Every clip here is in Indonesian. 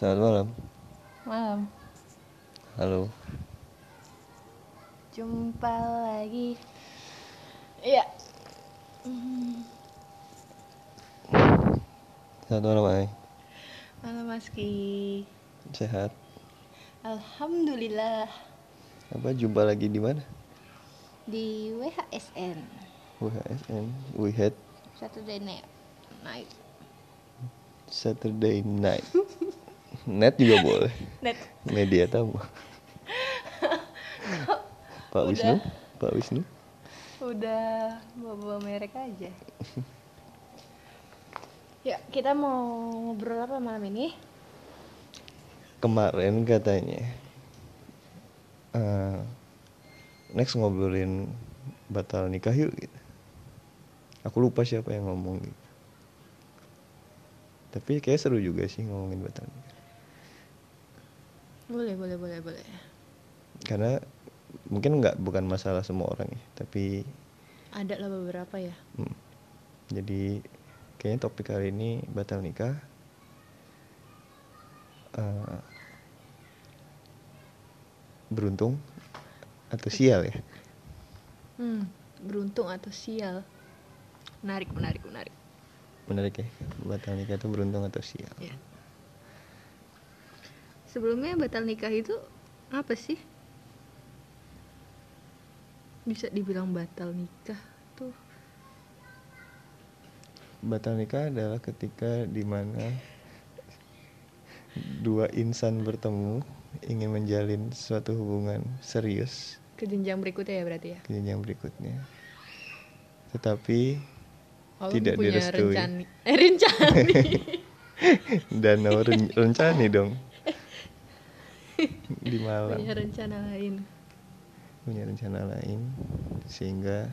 Selamat malam. Malam. Halo. Jumpa lagi. Iya. Selamat malam, Ay. Malam Mas Ki. Sehat. Alhamdulillah Apa jumpa lagi di mana? di WHSN WHSN. We had Saturday night. Night. Saturday night. Net juga boleh. Net. Media tamu. Pak Udah. Wisnu. Pak Wisnu. Udah bawa merek aja. ya, kita mau ngobrol apa malam ini? Kemarin katanya. eh, next ngobrolin batal nikah yuk gitu. Aku lupa siapa yang ngomong gitu. Tapi kayak seru juga sih ngomongin batal nikah. Boleh, boleh, boleh, boleh. karena mungkin nggak bukan masalah semua orang ya tapi Ada lah beberapa ya. hmm, jadi kayaknya topik kali ini batal nikah Eh, beruntung atau sial ya Hmm, beruntung atau sial? Menarik, menarik, menarik. menarik ya batal nikah itu beruntung atau sial Ya. Sebelumnya batal nikah itu apa sih? Bisa dibilang batal nikah tuh batal nikah adalah ketika di mana dua insan bertemu ingin menjalin suatu hubungan serius ke jenjang berikutnya ya berarti ya. ke jenjang berikutnya tetapi Oh, Tidak punya direstui. rencani. Eh, rencani. danau ren- rencani dong di malam punya rencana lain. punya rencana lain sehingga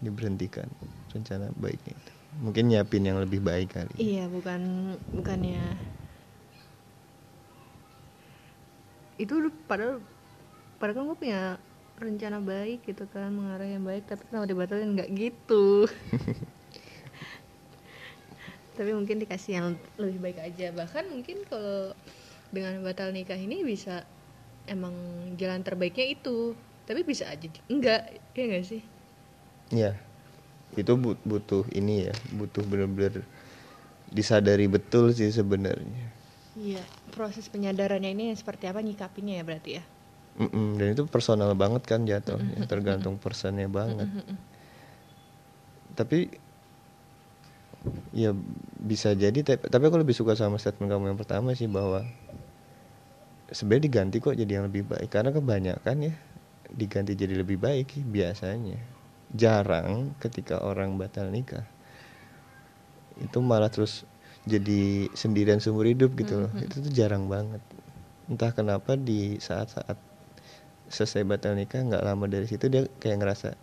diberhentikan rencana baiknya itu. Mungkin nyiapin yang lebih baik kali. Iya, bukan bukannya. Itu padahal padahal kan gue punya rencana baik gitu kan mengarah yang baik tapi kenapa dibatalin? Nggak gitu. Tapi mungkin dikasih yang lebih baik aja. Bahkan mungkin kalau dengan batal nikah ini bisa emang jalan terbaiknya itu. Tapi bisa aja enggak ya enggak sih? Ya itu but- butuh ini ya butuh bener-bener disadari betul sih sebenarnya. Iya proses penyadarannya ini seperti apa nyikapinnya ya berarti ya? Mm-mm, dan itu personal banget kan jatuhnya tergantung personnya banget. Tapi ya bisa jadi tapi, aku lebih suka sama statement kamu yang pertama sih bahwa sebenarnya diganti kok jadi yang lebih baik. Karena kebanyakan ya diganti jadi lebih baik biasanya. Jarang ketika orang batal nikah. Itu malah terus jadi sendirian seumur hidup gitu loh. Itu tuh jarang banget. Entah kenapa di saat-saat selesai batal nikah nggak lama dari situ dia kayak ngerasa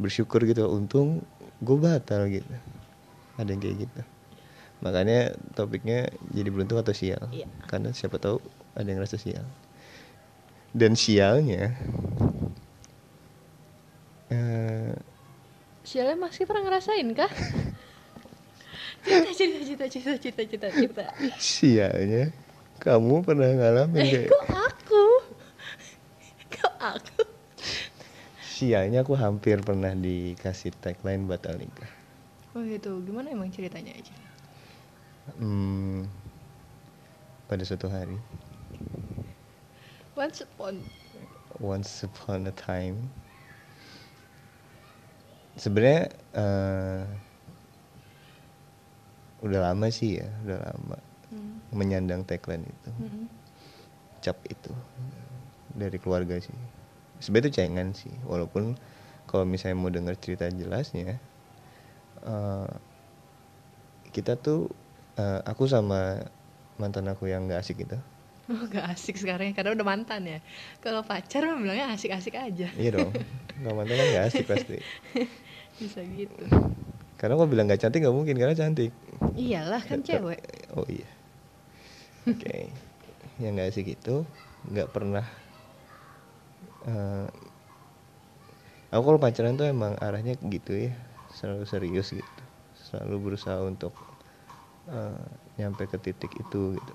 bersyukur gitu untung gue batal gitu. Ada yang kayak gitu makanya topiknya jadi beruntung atau sial Iya. karena siapa tahu ada yang ngerasa sial dan sialnya eh, Sialnya masih pernah ngerasain kah? cerita, cerita, cerita, cerita, cerita, cerita, cerita. sialnya kamu pernah ngalamin Eh, kayak kok aku? Kok aku? sialnya aku hampir pernah dikasih tagline batal nikah Oh gitu, gimana emang ceritanya aja? Hmm, pada suatu hari, Once upon once upon a time, sebenarnya eh, udah lama sih ya, udah lama Hmm, menyandang tagline itu, hmm. cap itu dari keluarga sih. Sebenarnya itu cengan sih, walaupun kalau misalnya mau dengar cerita jelasnya, eh, kita tuh, eh, aku sama mantan aku yang gak asik itu. Oh gak asik sekarang ya, karena udah mantan ya Kalau pacar mah bilangnya asik-asik aja Iya dong, kalau mantan kan gak asik pasti. Bisa gitu Karena kalau bilang gak cantik gak mungkin, karena cantik. Iyalah kan cewek Oh iya. Oke, yang gak asik itu nggak pernah. eh, aku kalau pacaran tuh emang arahnya gitu ya, selalu serius gitu, selalu berusaha untuk uh, nyampe ke titik itu gitu.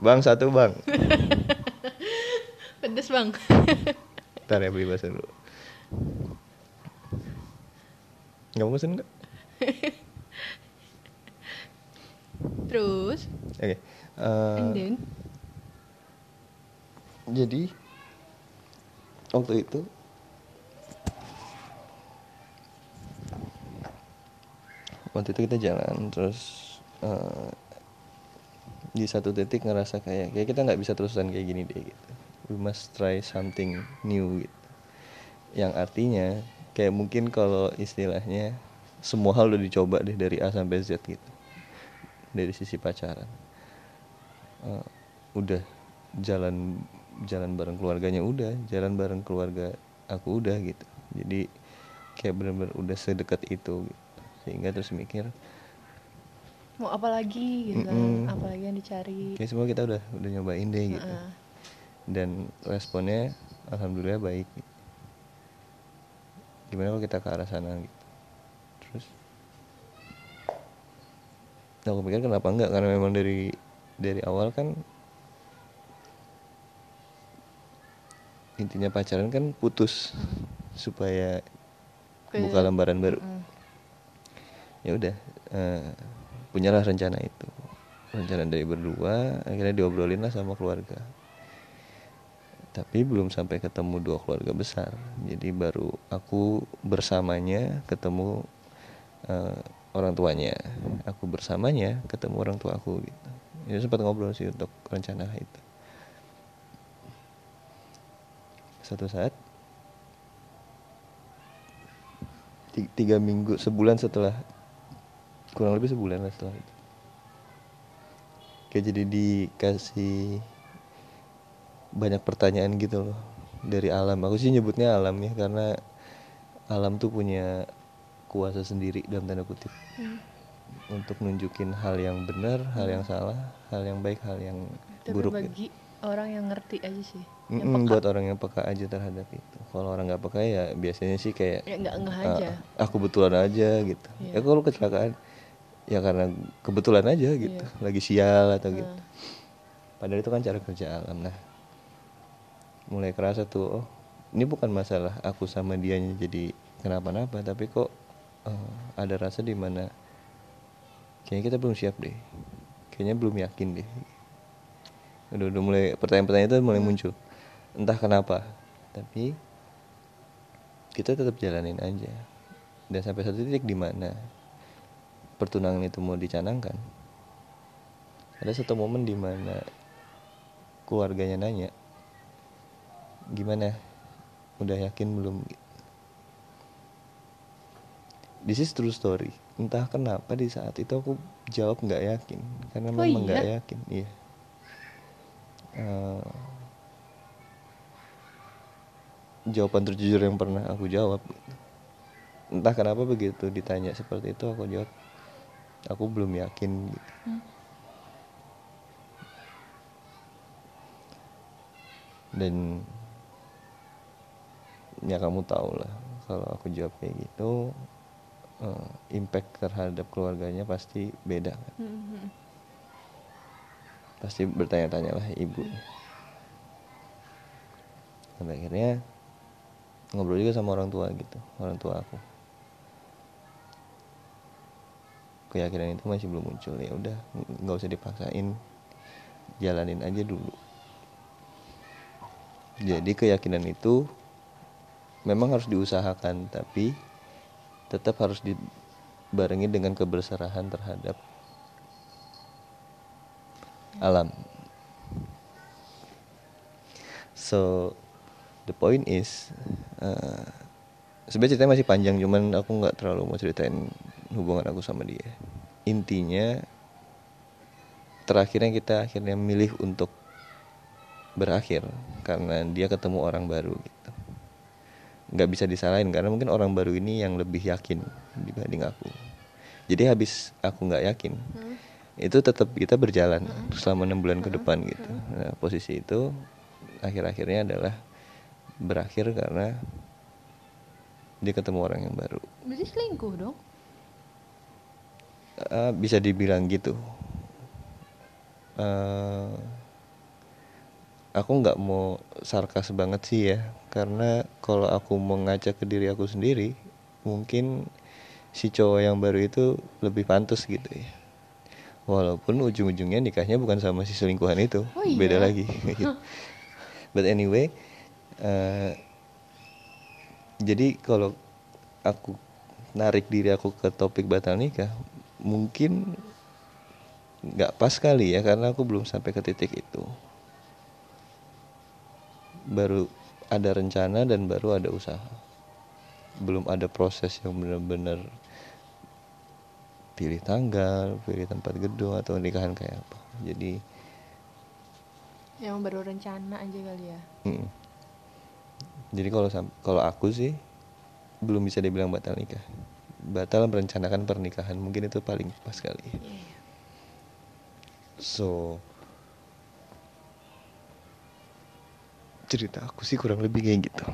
Bang satu bang. Pedes bang. Ntar ya beli bahasa dulu. Gak bosan gak? Terus? Oke. Okay. Uh, And then? Jadi waktu itu waktu itu kita jalan terus eh, di satu titik ngerasa kayak kayak kita nggak bisa terusan kayak gini deh gitu. We must try something new gitu. Yang artinya kayak mungkin kalau istilahnya semua hal udah dicoba deh dari A sampai Z gitu. Dari sisi pacaran. Eh, udah jalan jalan bareng keluarganya udah jalan bareng keluarga aku udah gitu. Jadi kayak bener-bener udah sedekat itu gitu. Sehingga terus mikir mau apa lagi gitu kan? Mm-mm. apalagi yang dicari? Kayak semua kita udah udah nyobain deh gitu. Heeh. dan responnya alhamdulillah baik. Gimana kalau kita ke arah sana gitu? Terus? Nah, aku pikir kenapa enggak? Karena memang dari dari awal kan intinya pacaran kan putus supaya Ke- buka lembaran baru. Mm. Ya udah eh, punyalah rencana itu. Rencana dari berdua akhirnya diobrolin lah sama keluarga. Tapi belum sampai ketemu dua keluarga besar. Jadi baru aku bersamanya ketemu eh, orang tuanya. Aku bersamanya ketemu orang tua aku gitu. Ini sempat ngobrol sih untuk rencana itu. Satu saat ti- tiga minggu sebulan setelah kurang lebih sebulan lah setelah itu kayak jadi dikasih banyak pertanyaan gitu loh dari alam aku sih nyebutnya alam ya karena alam tuh punya kuasa sendiri dalam tanda kutip Hmm. untuk nunjukin hal yang benar hal yang salah hal yang baik hal yang tapi buruk gitu. bagi orang yang ngerti aja sih yang peka. buat orang yang peka aja terhadap itu kalau orang nggak peka ya biasanya sih kayak ya nggak nggak "Ah, aja aku betulan aja gitu Iya. ya kalau kecelakaan ya karena kebetulan aja gitu. Iya. lagi sial atau gitu. Nah, padahal itu kan cara kerja alam. Nah mulai kerasa tuh oh ini bukan masalah aku sama dianya jadi kenapa-napa tapi kok eh, ada rasa di mana kayaknya kita belum siap deh. Kayaknya belum yakin deh. Udah udah mulai pertanyaan-pertanyaan itu mulai muncul. Entah kenapa tapi kita tetap jalanin aja. Dan sampai satu titik di mana pertunangan itu mau dicanangkan ada satu momen di mana keluarganya nanya gimana? Udah yakin belum? This is true story. Entah kenapa di saat itu aku jawab nggak yakin karena Oh memang nggak iya? yakin iya. Eh, jawaban terjujur yang pernah aku jawab. Entah kenapa begitu ditanya seperti itu aku jawab aku belum yakin gitu. Hmm. dan ya kamu tahu lah kalau aku jawab kayak gitu eh, impact terhadap keluarganya pasti beda kan hmm, hmm. pasti bertanya-tanya lah ibu sampai akhirnya ngobrol juga sama orang tua gitu orang tua aku keyakinan itu masih belum muncul. Ya udah ng- nggak usah dipaksain. Jalanin aja dulu. Jadi keyakinan itu memang harus diusahakan tapi tetap harus dibarengi dengan keberserahan terhadap alam. So the point is, uh, sebenarnya ceritanya masih panjang, cuman aku nggak terlalu mau ceritain hubungan aku sama dia. Intinya terakhirnya kita akhirnya milih untuk berakhir karena dia ketemu orang baru gitu. Nggak bisa disalahin karena mungkin orang baru ini yang lebih yakin dibanding aku. Jadi habis aku nggak yakin, Hmm. itu tetap kita berjalan selama enam bulan ke depan gitu. Nah, posisi itu akhir-akhirnya adalah berakhir karena dia ketemu orang yang baru. berarti selingkuh dong Eh, bisa dibilang gitu. Eh, aku nggak mau sarkas banget sih ya karena kalau aku mau ngaca ke diri aku sendiri mungkin si cowok yang baru itu lebih pantas gitu ya walaupun ujung-ujungnya nikahnya bukan sama si selingkuhan itu Oh iya? beda lagi but anyway eh, jadi kalau aku narik diri aku ke topik batal nikah mungkin nggak pas kali ya karena aku belum sampai ke titik itu. Baru ada rencana dan baru ada usaha. Belum ada proses yang benar-benar pilih tanggal pilih tempat gedung atau nikahan kayak apa. Jadi yang baru rencana aja kali ya? Mm. jadi kalau kalau aku sih belum bisa dibilang batal nikah batal merencanakan pernikahan. Mungkin itu paling pas kali. Iya. so cerita aku sih kurang lebih kayak gitu.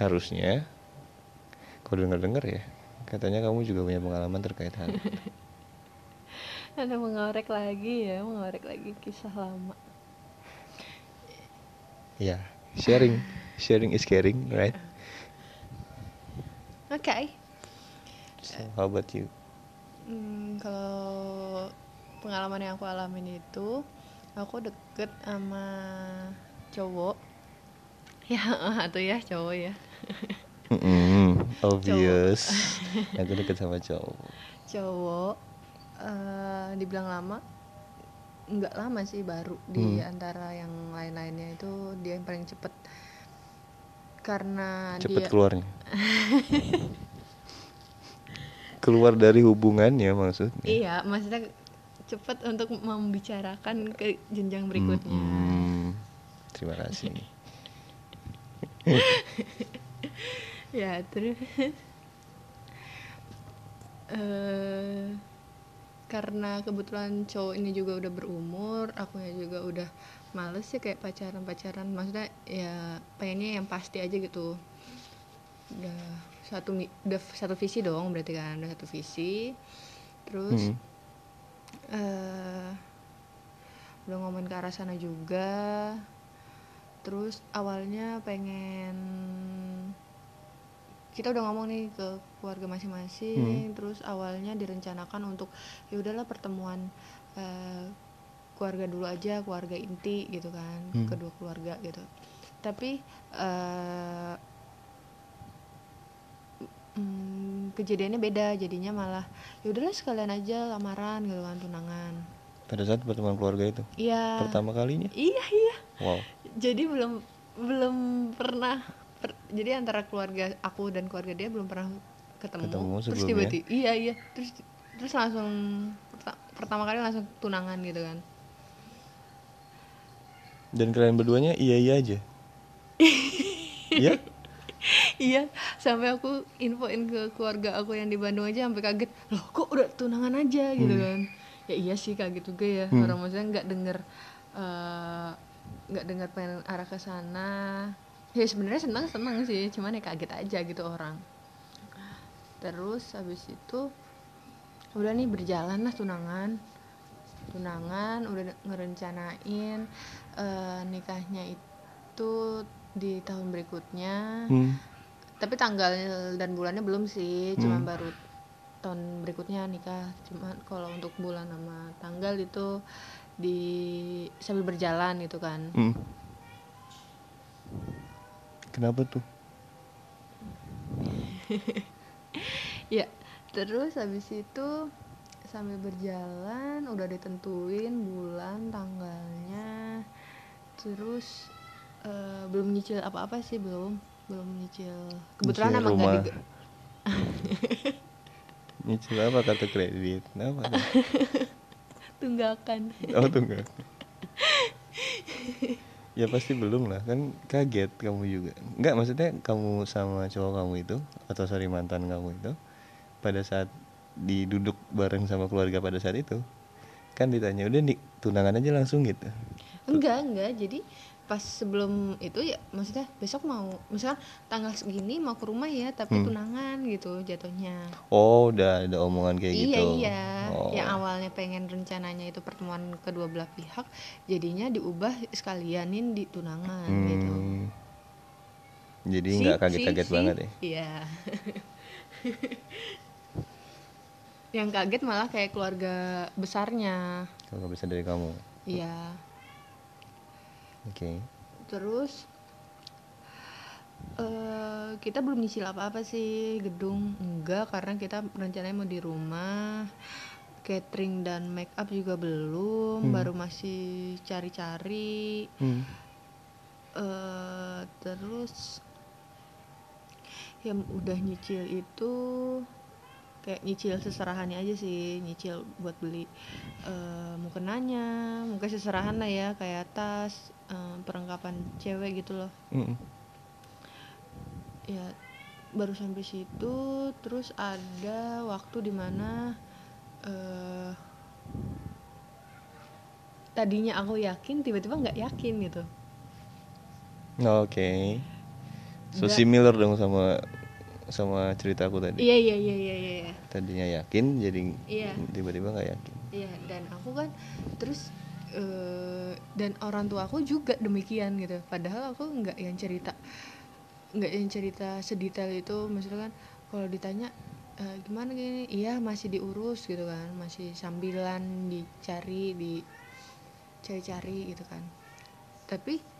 Harusnya kalau denger dengar ya katanya kamu juga punya pengalaman terkait hal itu. Anda mengorek lagi ya mengorek lagi kisah lama. Ya sharing. Sharing is caring right oke so how about you? Hmm, kalau pengalaman yang aku alamin itu aku deket sama cowok. Ya atau ya cowok ya. Mm-mm, obvious. Aku deket sama cowok. Cowok eh, dibilang lama nggak lama sih baru di Hmm. antara yang lain-lainnya itu dia yang paling cepet karena cepet dia keluarnya keluar dari hubungannya maksudnya. Iya maksudnya cepet untuk membicarakan ke jenjang berikutnya. Mm-mm. terima kasih ya terus. Eh karena kebetulan cowok ini juga udah berumur akunya juga udah males sih kayak pacaran pacaran maksudnya ya pengennya yang pasti aja gitu. Udah satu udah satu visi dong berarti kan udah satu visi. Terus Hmm. eh udah ngomongin ke arah sana juga. Terus awalnya pengen kita udah ngomong nih ke keluarga masing-masing. Terus awalnya direncanakan untuk ya udahlah pertemuan eh, keluarga dulu aja keluarga inti gitu kan Hmm. kedua keluarga gitu. Tapi eh, mm, kejadiannya beda jadinya malah ya udahlah sekalian aja lamaran gitu kan tunangan. Pada saat pertemuan keluarga itu? Iya. Pertama kalinya? Iya iya. Wow. Jadi belum belum pernah per- jadi antara keluarga aku dan keluarga dia belum pernah ketemu, Ketemu terus tiba-tiba iya iya. Terus terus langsung perta- pertama kali langsung tunangan gitu kan dan kalian berduanya iya iya aja. Iya? Iya sampai aku infoin ke keluarga aku yang di Bandung aja sampai kaget loh kok udah tunangan aja? Gitu kan. Ya iya sih kaget juga ya. Hmm. orang maksudnya nggak denger eh, nggak dengar pengen arah ke sana. Ya sebenarnya senang senang sih. Cuman ya kaget aja gitu orang. Terus habis itu udah nih berjalan lah tunangan tunangan udah ngerencanain eh, nikahnya itu di tahun berikutnya Hmm. tapi tanggal dan bulannya belum sih cuma Hmm. baru tahun berikutnya nikah cuma kalau untuk bulan sama tanggal itu di sambil berjalan gitu kan Hmm. kenapa tuh ya terus habis itu sambil berjalan udah ditentuin bulan tanggalnya. Terus eh, belum nyicil apa-apa sih belum. Belum nyicil. Kebetulan Nyicil emang nggak rumah. di- nyicil apa? Kartu kredit. Apa tunggakan. Oh tuh enggak ya pasti belum lah. Kan kaget kamu juga. Enggak maksudnya kamu sama cowok kamu itu atau sorry mantan kamu itu pada saat diduduk bareng sama keluarga pada saat itu kan ditanya udah nih tunangan aja langsung gitu enggak enggak jadi pas sebelum itu ya maksudnya besok mau misalkan tanggal segini mau ke rumah ya tapi Hmm. tunangan gitu jatuhnya Oh, udah ada omongan kayak iya gitu. iya Oh. yang awalnya pengen rencananya itu pertemuan kedua belah pihak jadinya diubah sekalianin di tunangan gitu Hmm. Jadi Si- nggak kaget-kaget si- si- banget ya. Iya. yang kaget malah kayak keluarga besarnya. Kalau nggak bisa dari kamu. Iya. Oke. Terus eh kita belum nyicil apa-apa sih gedung enggak karena kita rencananya mau di rumah catering dan make up juga belum Hmm. baru masih cari-cari Hmm. eh terus yang udah nyicil itu kayak nyicil seserahannya aja sih nyicil buat beli eh mukenanya mungkin seserahan lah ya kayak tas eh, perlengkapan cewek gitu loh Mm-mm. ya baru sampai situ terus ada waktu di mana eh tadinya aku yakin tiba-tiba nggak yakin gitu Oke. So Nggak- similar dong sama sama ceritaku tadi. iya iya iya iya iya iya. Tadinya yakin jadi Iya. tiba-tiba nggak yakin. Iya, dan aku kan terus eh, dan orang tua aku juga demikian gitu. Padahal aku nggak yang cerita nggak yang cerita sedetail itu. Misalkan kalau ditanya "Eh, gimana gini, iya masih diurus gitu kan, masih sambilan dicari, dicari-cari gitu kan. Tapi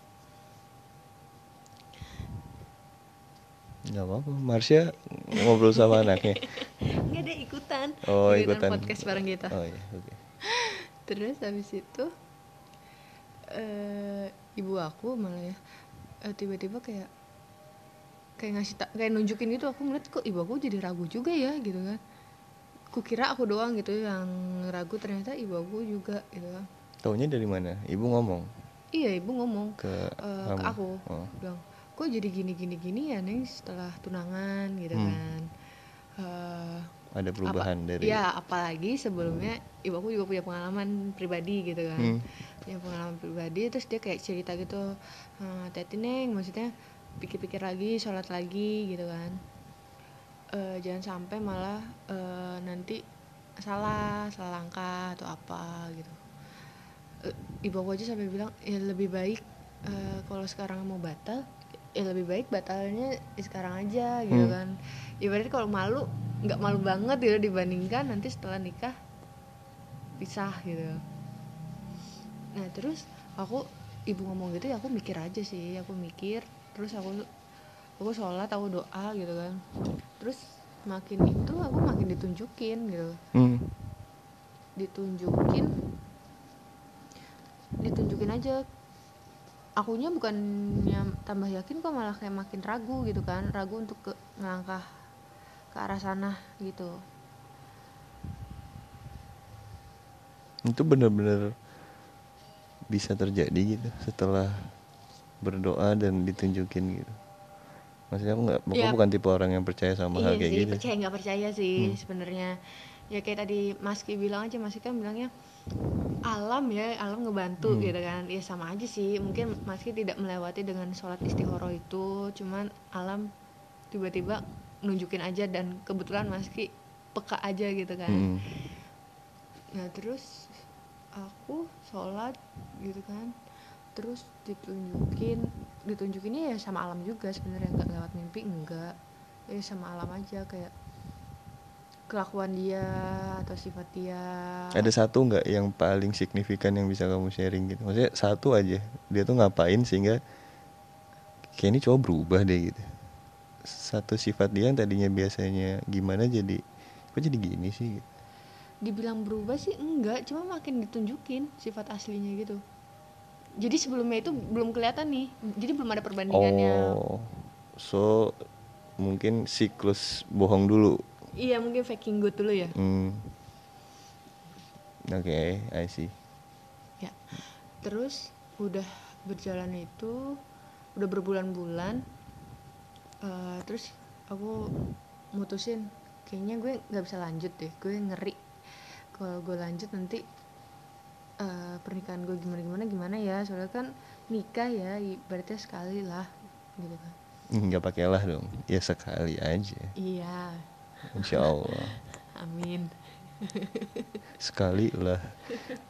Nggak apa-apa. Marsha ngobrol sama anaknya. nggak ada ikutan, Oh, ikutan. podcast bareng kita. Oh iya, oke. terus habis itu eh ibu aku malah ya eh, tiba-tiba kayak kayak ngasih tak kayak nunjukin gitu aku ngeliat kok ibu aku jadi ragu juga ya gitu kan kukira aku doang gitu yang ragu ternyata ibu aku juga gitu kan Taunya dari mana? Ibu ngomong iya ibu ngomong ke kamu. ke aku Oh. bilang kok jadi gini gini gini ya neng setelah tunangan gitu Hmm. kan. Eh, Ada perubahan apa, dari ya apalagi sebelumnya ibu aku juga punya pengalaman pribadi gitu kan. Hmm. punya pengalaman pribadi terus dia kayak cerita gitu "Eh, teti neng maksudnya pikir-pikir lagi sholat lagi gitu kan. Eh, jangan sampai malah eh, nanti salah salah langkah atau apa gitu. Eh, ibu aku aja sampai bilang ya lebih baik eh, kalau sekarang mau batal ya lebih baik batalnya sekarang aja gitu Hmm. kan ibaratnya kalau malu nggak malu banget gitu dibandingkan nanti setelah nikah pisah gitu nah terus aku ibu ngomong gitu ya aku mikir aja sih aku mikir terus aku aku sholat aku doa gitu kan terus makin itu aku makin ditunjukin gitu Hmm. ditunjukin ditunjukin aja akunya bukannya tambah yakin kok malah kayak makin ragu gitu kan ragu untuk ke ngelangkah ke arah sana gitu Itu bener-bener bisa terjadi gitu setelah berdoa dan ditunjukin gitu. Maksudnya aku nggak, aku Ya. bukan tipe orang yang percaya sama hal iya kayak sih gitu. percaya nggak percaya sih Hmm. sebenarnya ya kayak tadi Maski bilang aja Maski kan bilangnya alam ya alam ngebantu Hmm. gitu kan ya sama aja sih mungkin Maski tidak melewati dengan sholat istihoro itu cuman alam tiba-tiba nunjukin aja dan kebetulan Maski peka aja gitu kan Mm-mm. nah terus aku sholat gitu kan terus ditunjukin ditunjukinnya ya sama alam juga sebenarnya nggak lewat mimpi enggak ya sama alam aja kayak kelakuan dia atau sifat dia Ada satu nggak yang paling signifikan yang bisa kamu sharing gitu? Maksudnya satu aja. Dia tuh ngapain sehingga kayak ini cowok berubah deh gitu. Satu sifat dia yang tadinya biasanya gimana jadi kok jadi gini sih? Gitu. dibilang berubah sih enggak cuma makin ditunjukin sifat aslinya gitu jadi sebelumnya itu belum kelihatan nih jadi belum ada perbandingannya Oh, so mungkin siklus bohong dulu. Iya mungkin faking good dulu ya. Hmm. Oke, I see. ya. Terus udah berjalan itu udah berbulan-bulan eh, terus aku mutusin kayaknya gue nggak bisa lanjut deh gue ngeri. Kalau gue lanjut nanti eh, pernikahan gue gimana gimana gimana ya? Soalnya kan nikah ya berarti sekali lah gitu kan. Nggak pakai lah dong ya sekali aja. Iya insya Allah amin. Sekali lah.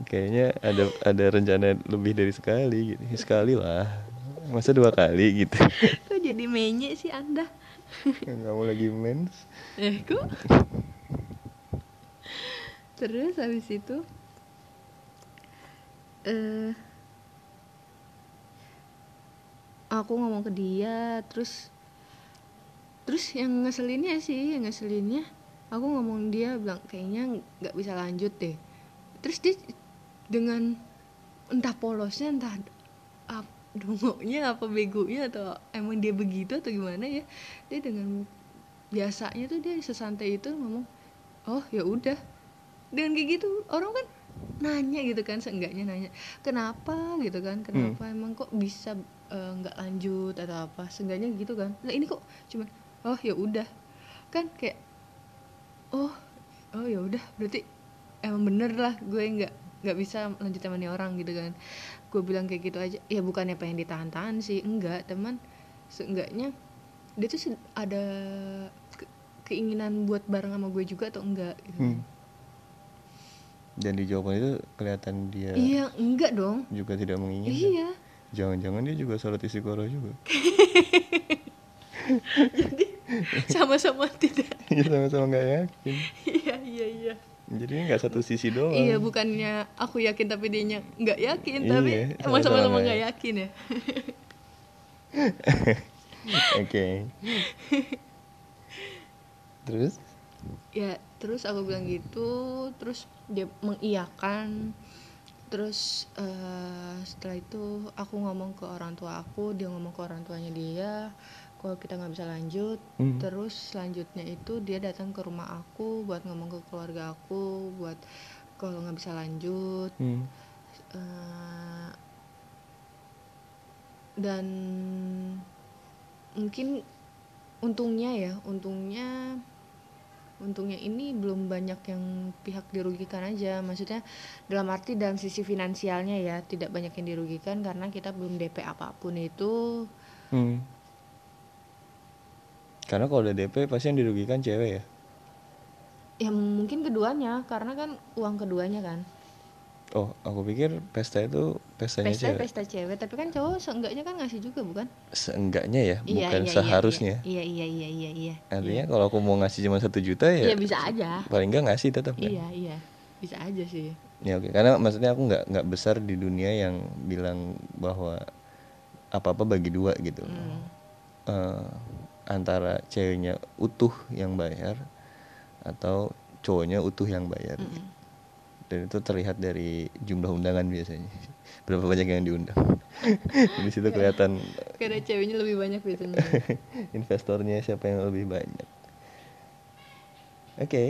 Kayaknya ada ada rencana lebih dari sekali gitu. Sekali lah. Masa dua kali gitu? Kok jadi menye sih anda? Kamu lagi mens. Eh kok? Terus habis itu eh aku ngomong ke dia terus terus yang ngeselinnya sih yang ngeselinnya aku ngomong dia bilang kayaknya nggak bisa lanjut deh. Terus dia dengan entah polosnya entah ap, dongoknya apa begonya atau emang dia begitu atau gimana ya dia dengan biasanya tuh dia sesantai itu ngomong oh ya udah. Dengan kayak gitu orang kan nanya gitu kan seenggaknya nanya kenapa? gitu kan kenapa emang kok bisa eh, nggak lanjut atau apa? Seenggaknya gitu kan nah ini kok cuman oh ya udah. Kan kayak oh oh ya udah. Berarti emang bener lah gue nggak nggak bisa lanjut sama nih orang gitu kan. Gue bilang kayak gitu aja. Ya bukannya pengen ditahan-tahan sih enggak. Teman seenggaknya dia tuh ada ke- keinginan buat bareng sama gue juga atau enggak gitu Hmm. dan di jawaban itu kelihatan dia iya enggak dong. juga tidak menginginkan. Iya. Jangan-jangan dia juga sholat istiqoroh juga. Jadi sama-sama tidak. Ya sama-sama nggak yakin. Iya iya iya. Jadi nggak satu sisi doang. Iya bukannya aku yakin tapi dia nggak yakin tapi Iya, emang sama-sama nggak nggak yakin ya. Oke. Terus? Ya terus aku bilang gitu terus dia mengiyakan. Terus eh, setelah itu aku ngomong ke orang tua aku dia ngomong ke orang tuanya dia kalau kita nggak bisa lanjut Hmm. terus selanjutnya itu dia datang ke rumah aku buat ngomong ke keluarga aku buat kalau nggak bisa lanjut hmm. Eh, dan mungkin untungnya ya untungnya untungnya ini belum banyak yang pihak dirugikan aja maksudnya dalam arti dalam sisi finansialnya ya tidak banyak yang dirugikan karena kita belum DP apa pun itu Hmm. Karena kalau udah DP pasti yang dirugikan cewek ya? Ya mungkin keduanya. Karena kan uang keduanya kan. Oh aku pikir pesta itu pestanya pesta cewek. pesta cewek. Tapi kan cowok seenggaknya kan ngasih juga bukan? Seenggaknya ya Iya, bukan iya, iya, seharusnya. Iya iya iya iya iya. Artinya kalau aku mau ngasih cuma satu juta ya Iya bisa aja. paling nggak ngasih tetap kan? Iya iya. Bisa aja sih. ya oke. Karena maksudnya aku nggak nggak besar di dunia yang bilang bahwa apa apa bagi dua gitu. Hmm. Eh, antara ceweknya utuh yang bayar atau cowoknya utuh yang bayar Mm-mm. dan itu terlihat dari jumlah undangan biasanya berapa banyak yang diundang di situ kelihatan Karena ceweknya lebih banyak biasanya. investornya siapa yang lebih banyak oke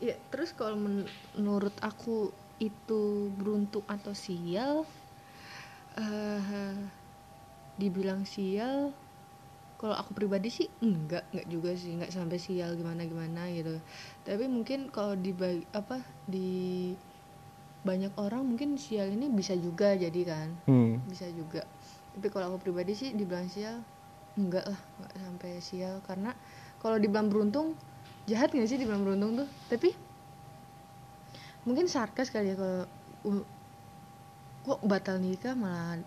ya terus kalau men- menurut aku itu beruntung atau sial, eh dibilang sial. Kalau aku pribadi sih enggak, enggak juga sih, enggak sampai sial gimana gimana gitu. Tapi mungkin kalau di apa di banyak orang mungkin sial ini bisa juga jadi kan. hmm. bisa juga tapi kalau aku pribadi sih dibilang sial enggak lah enggak sampai sial karena kalau dibilang beruntung jahat nggak sih dibilang beruntung tuh tapi mungkin sarkas kali ya kalau uh, kok batal nikah malah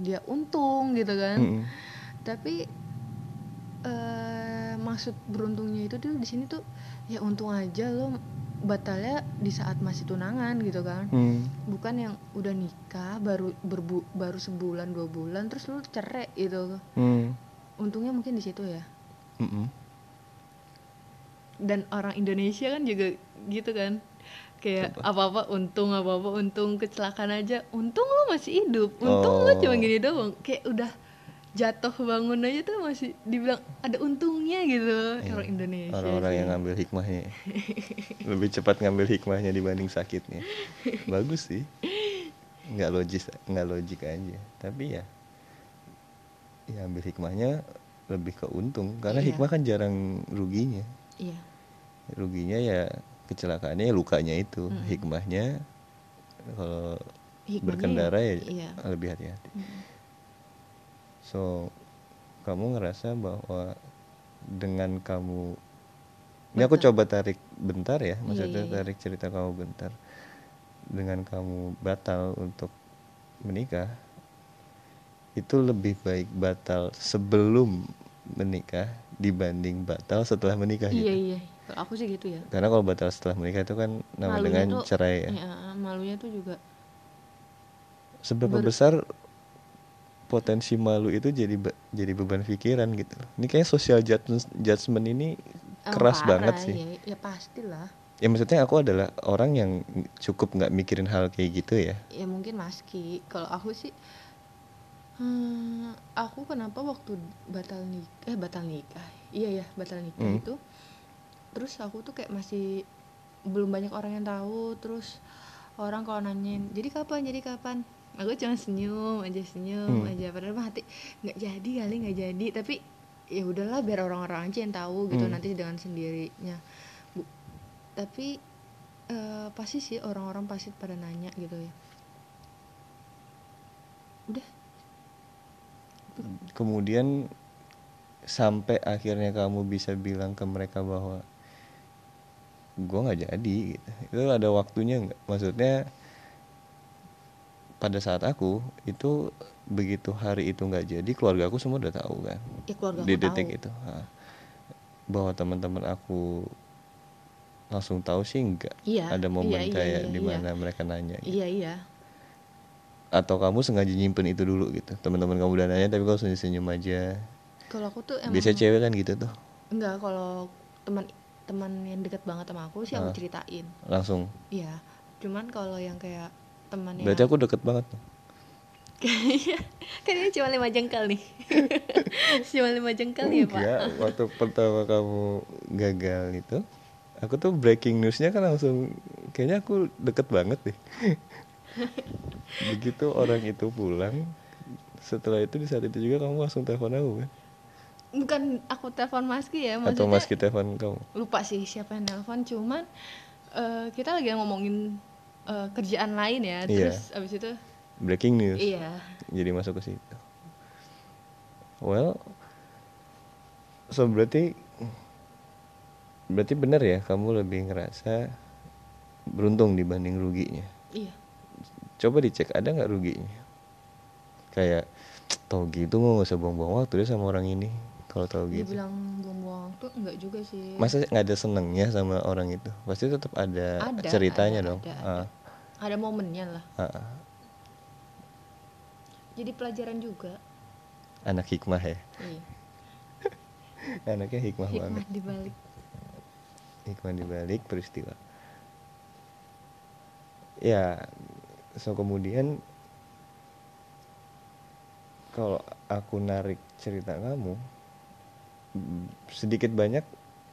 dia untung gitu kan Mm-mm. tapi eh maksud beruntungnya itu tuh di sini tuh ya untung aja lo batalnya di saat masih tunangan gitu kan Hmm. bukan yang udah nikah baru berbu baru sebulan dua bulan terus lu cerai gitu Hmm. untungnya mungkin di situ ya Mm-mm. dan orang Indonesia kan juga gitu kan kayak apa apa untung apa apa untung kecelakaan aja untung lu masih hidup untung lu Oh. cuma gini doang kayak udah jatuh bangun aja tuh masih dibilang ada untungnya gitu Iya. orang Indonesia orang-orang yang ngambil hikmahnya lebih cepat ngambil hikmahnya dibanding sakitnya bagus sih nggak logis nggak logik aja tapi ya ya ambil hikmahnya lebih ke untung karena Iya. hikmah kan jarang ruginya iya ruginya ya kecelakaannya ya lukanya itu Mm-mm. hikmahnya kalau berkendara ya iya. lebih hati-hati Mm. So kamu ngerasa bahwa dengan kamu ini aku coba tarik bentar ya Iya, maksudnya iya, iya. tarik cerita kamu bentar. Dengan kamu batal untuk menikah itu lebih baik batal sebelum menikah dibanding batal setelah menikah gitu. iya. Iya kalau aku sih gitu ya. Karena kalau batal setelah menikah itu kan nama Malunya dengan tuh- cerai ya. Iya, malunya tuh juga seberapa ber- besar potensi malu itu jadi be- jadi beban pikiran gitu. Ini kayak social judgment, judgment ini eh, keras parah, banget sih. ya, ya pastilah Ya maksudnya aku adalah orang yang cukup nggak mikirin hal kayak gitu ya. ya mungkin maski kalau aku sih hmm, aku kenapa waktu batal nikah eh batal nikah iya ya batal nikah Hmm. itu terus aku tuh kayak masih belum banyak orang yang tahu terus orang kalau nanyain jadi kapan jadi kapan aku cuma senyum aja senyum Hmm. aja padahal mah hati nggak jadi kali nggak jadi tapi ya udahlah biar orang-orang aja yang tahu gitu Hmm. nanti dengan sendirinya Bu, tapi eh, pasti sih orang-orang pasti pada nanya gitu ya udah Kemudian sampai akhirnya kamu bisa bilang ke mereka bahwa gue nggak jadi gitu. Itu ada waktunya nggak? Maksudnya pada saat aku itu begitu hari itu nggak jadi keluarga aku semua udah tahu kan. ya keluarga di detik tahu itu ha. bahwa teman-teman aku langsung tahu sih enggak Iya, ada momen iya, iya, kayak iya, di iya. mana mereka nanya gitu. iya iya atau kamu sengaja nyimpen itu dulu gitu teman-teman kamu udah nanya tapi kamu senyum senyum aja kalau aku tuh emang biasanya cewek kan gitu tuh enggak kalau teman teman yang deket banget sama aku sih aku Ah. ceritain langsung iya cuman kalau yang kayak teman yang berarti aku deket banget tuh. Kan cuma lima jengkal nih. Cuma lima jengkal ya pak. Enggak, waktu pertama kamu gagal itu aku tuh breaking newsnya kan langsung kayaknya aku deket banget deh. Begitu orang itu pulang setelah itu di saat itu juga kamu langsung telepon aku kan? Bukan aku telepon Maski ya atau maksudnya mas kita telepon kamu? lupa sih siapa yang telepon cuman eh, kita lagi ngomongin eh, kerjaan lain ya. Iya. terus abis itu breaking news. Iya. Jadi masuk ke situ. Well so berarti berarti benar ya kamu lebih ngerasa beruntung dibanding ruginya? Iya. Coba dicek ada nggak ruginya? Kayak tau gitu mau nggak usah buang-buang waktu deh sama orang ini kalau tahu gitu. Dibilang buang-buang waktu enggak juga sih. Masa nggak ada senengnya sama orang itu? Pasti tetap ada, Ada, ceritanya ada, dong. ada, ada. ada momennya lah. Ah, ah. jadi pelajaran juga. Anak hikmah ya? Iya. Anaknya hikmah, banget. hikmah dibalik. Hikmah dibalik peristiwa. Ya so kemudian kalau aku narik cerita kamu sedikit banyak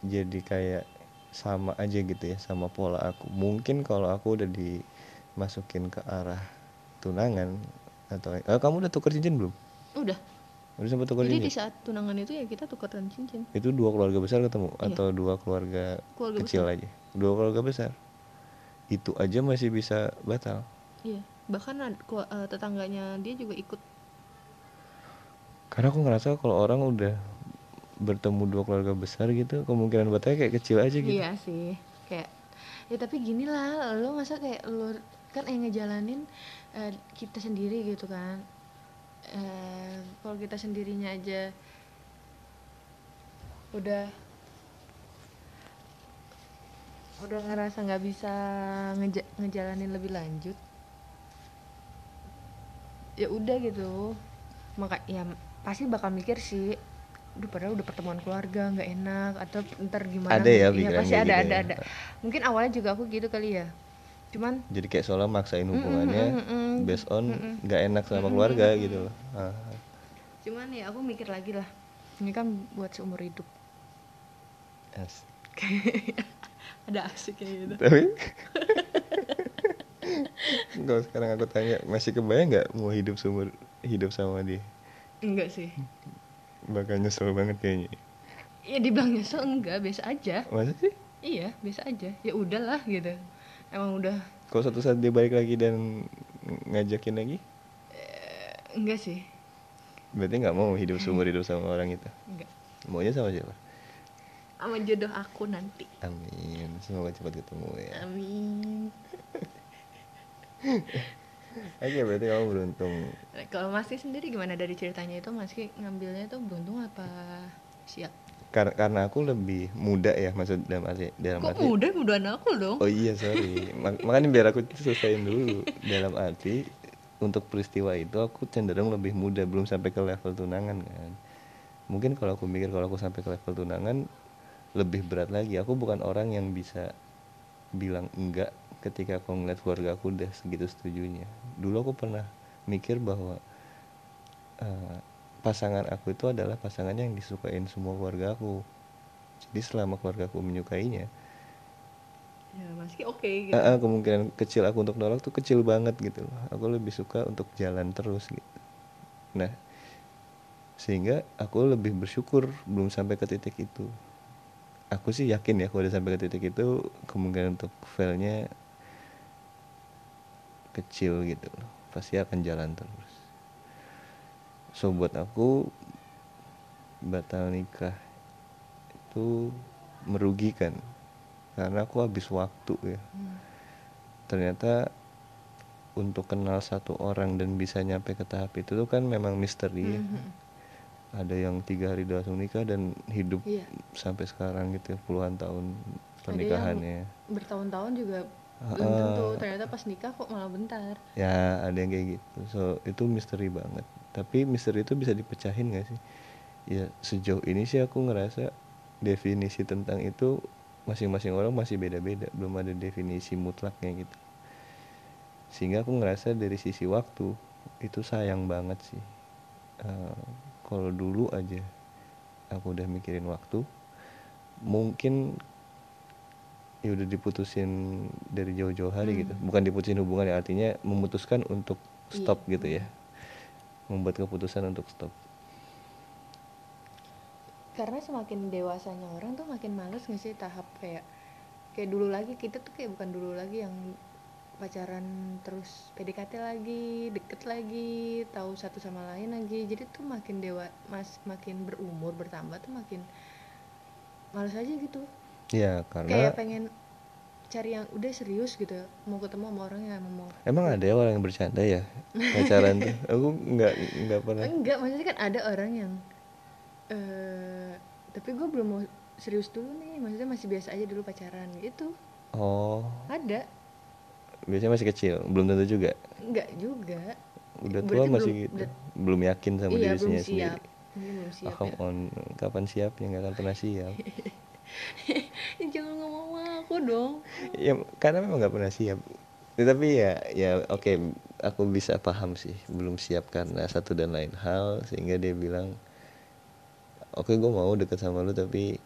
jadi kayak sama aja gitu ya sama pola aku. Mungkin kalau aku udah dimasukin ke arah tunangan atau eh, kamu udah tuker cincin belum? Udah. Udah sempat tuker jadi di cincin? saat tunangan itu ya kita tukeran cincin. Itu dua keluarga besar ketemu Iya. atau dua keluarga, Keluarga kecil besar. aja? Dua keluarga besar. Itu aja masih bisa batal. Iya. Bahkan eh, tetangganya dia juga ikut. Karena aku ngerasa kalau orang udah bertemu dua keluarga besar gitu kemungkinan batalnya kayak kecil aja gitu. Iya sih kayak ya tapi gini lah lo masa kayak lo kan yang ngejalanin eh, kita sendiri gitu kan. Eh kalau kita sendirinya aja udah udah ngerasa nggak bisa ngeja- ngejalanin lebih lanjut ya udah gitu. Maka ya pasti bakal mikir sih Duh, padahal udah pertemuan keluarga nggak enak. Atau ntar gimana Ada ya pikiran pasti ada gitu ada ya. ada. Mungkin awalnya juga aku gitu kali ya. Cuman jadi kayak seolah maksain Mm, mm, hubungannya mm, mm, mm. based on Mm, mm. nggak enak sama Mm, mm, keluarga mm, mm, gitu. Mm. loh Ah. cuman ya aku mikir lagi lah. Ini kan buat seumur hidup. As- ada asik kayak gitu. Tapi kalau sekarang aku tanya masih kebayang nggak mau hidup seumur hidup sama dia? Enggak sih bakal nyesel banget kayaknya. Ya dibilang nyesel enggak biasa aja. Masa sih? Iya biasa aja. Ya udahlah gitu. Emang udah. Kalau suatu saat dia balik lagi dan ngajakin lagi? Enggak sih. Berarti nggak mau hidup seumur hidup sama orang itu? Enggak. Maunya sama siapa? Sama jodoh aku nanti. Amin. Semoga cepat ketemu ya. Amin oke berarti kamu beruntung. Kalau Maski sendiri gimana dari ceritanya itu? Maski ngambilnya itu beruntung apa siap? Karena karena aku lebih muda ya maksud dalam arti dalam kok arti muda? Mudaan aku dong. Oh iya sorry. Mak- makanya biar aku selesaiin dulu. Dalam arti untuk peristiwa itu aku cenderung lebih muda belum sampai ke level tunangan kan. Mungkin kalau aku mikir kalau aku sampai ke level tunangan lebih berat lagi. Aku bukan orang yang bisa bilang enggak ketika aku ngeliat keluarga aku udah segitu setujunya dulu aku pernah mikir bahwa eh, pasangan aku itu adalah pasangan yang disukain semua keluarga aku jadi selama keluarga aku menyukainya ya Maski oke gitu Ah, ah, kemungkinan kecil aku untuk nolak tuh kecil banget gitu loh. Aku lebih suka untuk jalan terus gitu. Nah, sehingga aku lebih bersyukur belum sampai ke titik itu. Aku sih yakin ya kalau udah sampai ke titik itu kemungkinan untuk failnya kecil gitu loh. Pasti akan jalan terus. So buat aku batal nikah itu merugikan karena aku habis waktu ya Hmm. ternyata untuk kenal satu orang dan bisa nyampe ke tahap itu tuh kan memang misteri ya. Mhm. ada yang tiga hari langsung nikah dan hidup Iya. sampai sekarang gitu ya, puluhan tahun pernikahannya bertahun-tahun juga belum tentu ternyata pas nikah kok malah bentar. Ya ada yang kayak gitu. So itu misteri banget. Tapi misteri itu bisa dipecahin gak sih? Ya sejauh ini sih aku ngerasa definisi tentang itu masing-masing orang masih beda-beda. Belum ada definisi mutlaknya gitu. Sehingga aku ngerasa dari sisi waktu itu sayang banget sih. Eh, kalau dulu aja aku udah mikirin waktu mungkin ya udah diputusin dari jauh-jauh hari gitu. Bukan diputusin hubungan ya artinya memutuskan untuk stop Iya. gitu ya. Membuat keputusan untuk stop. Karena semakin dewasanya orang tuh makin males nggak sih tahap kayak kayak dulu lagi kita tuh kayak bukan dulu lagi yang pacaran terus PDKT lagi deket lagi tahu satu sama lain lagi. Jadi tuh makin dewa mas makin berumur bertambah tuh makin males aja gitu ya karena kayak pengen cari yang udah serius gitu mau ketemu sama orang yang emang mau. Emang ada ya orang yang bercanda ya? Pacaran tuh? Aku nggak nggak pernah. Enggak maksudnya kan ada orang yang eh tapi gue belum mau serius dulu nih. Maksudnya masih biasa aja dulu pacaran gitu. Oh. Ada. Biasanya masih kecil? Belum tentu juga? Enggak juga. Udah tua Berarti masih belum- gitu? udah- belum yakin sama iya diri belum sendiri. siap. Belum siap come ya. on kapan siapnya nggak akan pernah siap Ya, jangan ngomong sama aku dong. Ya karena memang nggak pernah siap. Ya, tapi ya ya oke aku bisa paham sih belum siap karena satu dan lain hal sehingga dia bilang oke gue mau deket sama lu tapi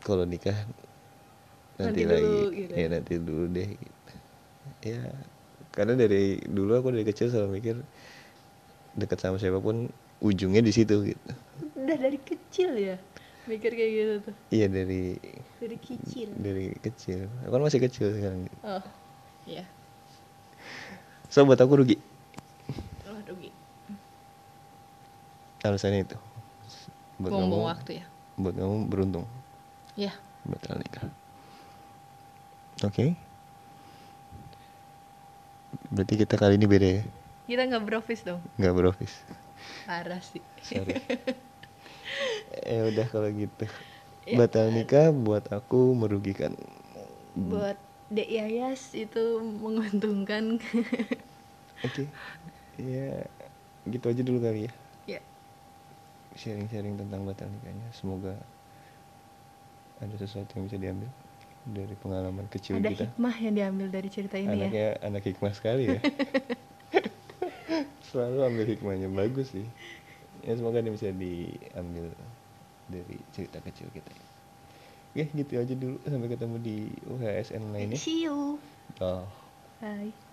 kalau nikah nanti, Nanti lagi. dulu, gitu. Ya ya. nanti dulu deh gitu. ya karena dari dulu aku dari kecil selalu mikir deket sama siapa pun ujungnya di situ gitu. Udah dari kecil ya mikir kayak gitu tuh. Iya dari dari kecil. Dari kecil. Aku kan masih kecil sekarang. Oh iya. So buat aku rugi. Oh rugi. Alasannya itu. Buat kamu. buang-buang waktu ya? Buat kamu beruntung. Ya batal nikah oke. Berarti kita kali ini beda ya? Kita nggak beroffice dong. Nggak beroffice. Parah sih. Sorry ya udah kalau gitu. Ya. batal nikah buat aku merugikan. Buat Dek Yayas itu menguntungkan. Oke. Ya gitu aja dulu kali ya. Ya. Sharing-sharing tentang batal nikahnya. Semoga ada sesuatu yang bisa diambil dari pengalaman kecil ada kita. hikmah yang diambil dari cerita ini ya. anaknya anak hikmah sekali ya. Selalu ambil hikmahnya. Bagus sih ya semoga ini bisa diambil dari cerita kecil kita. Oke gitu aja dulu. Sampai ketemu di UHSN lainnya. See you. Oh bye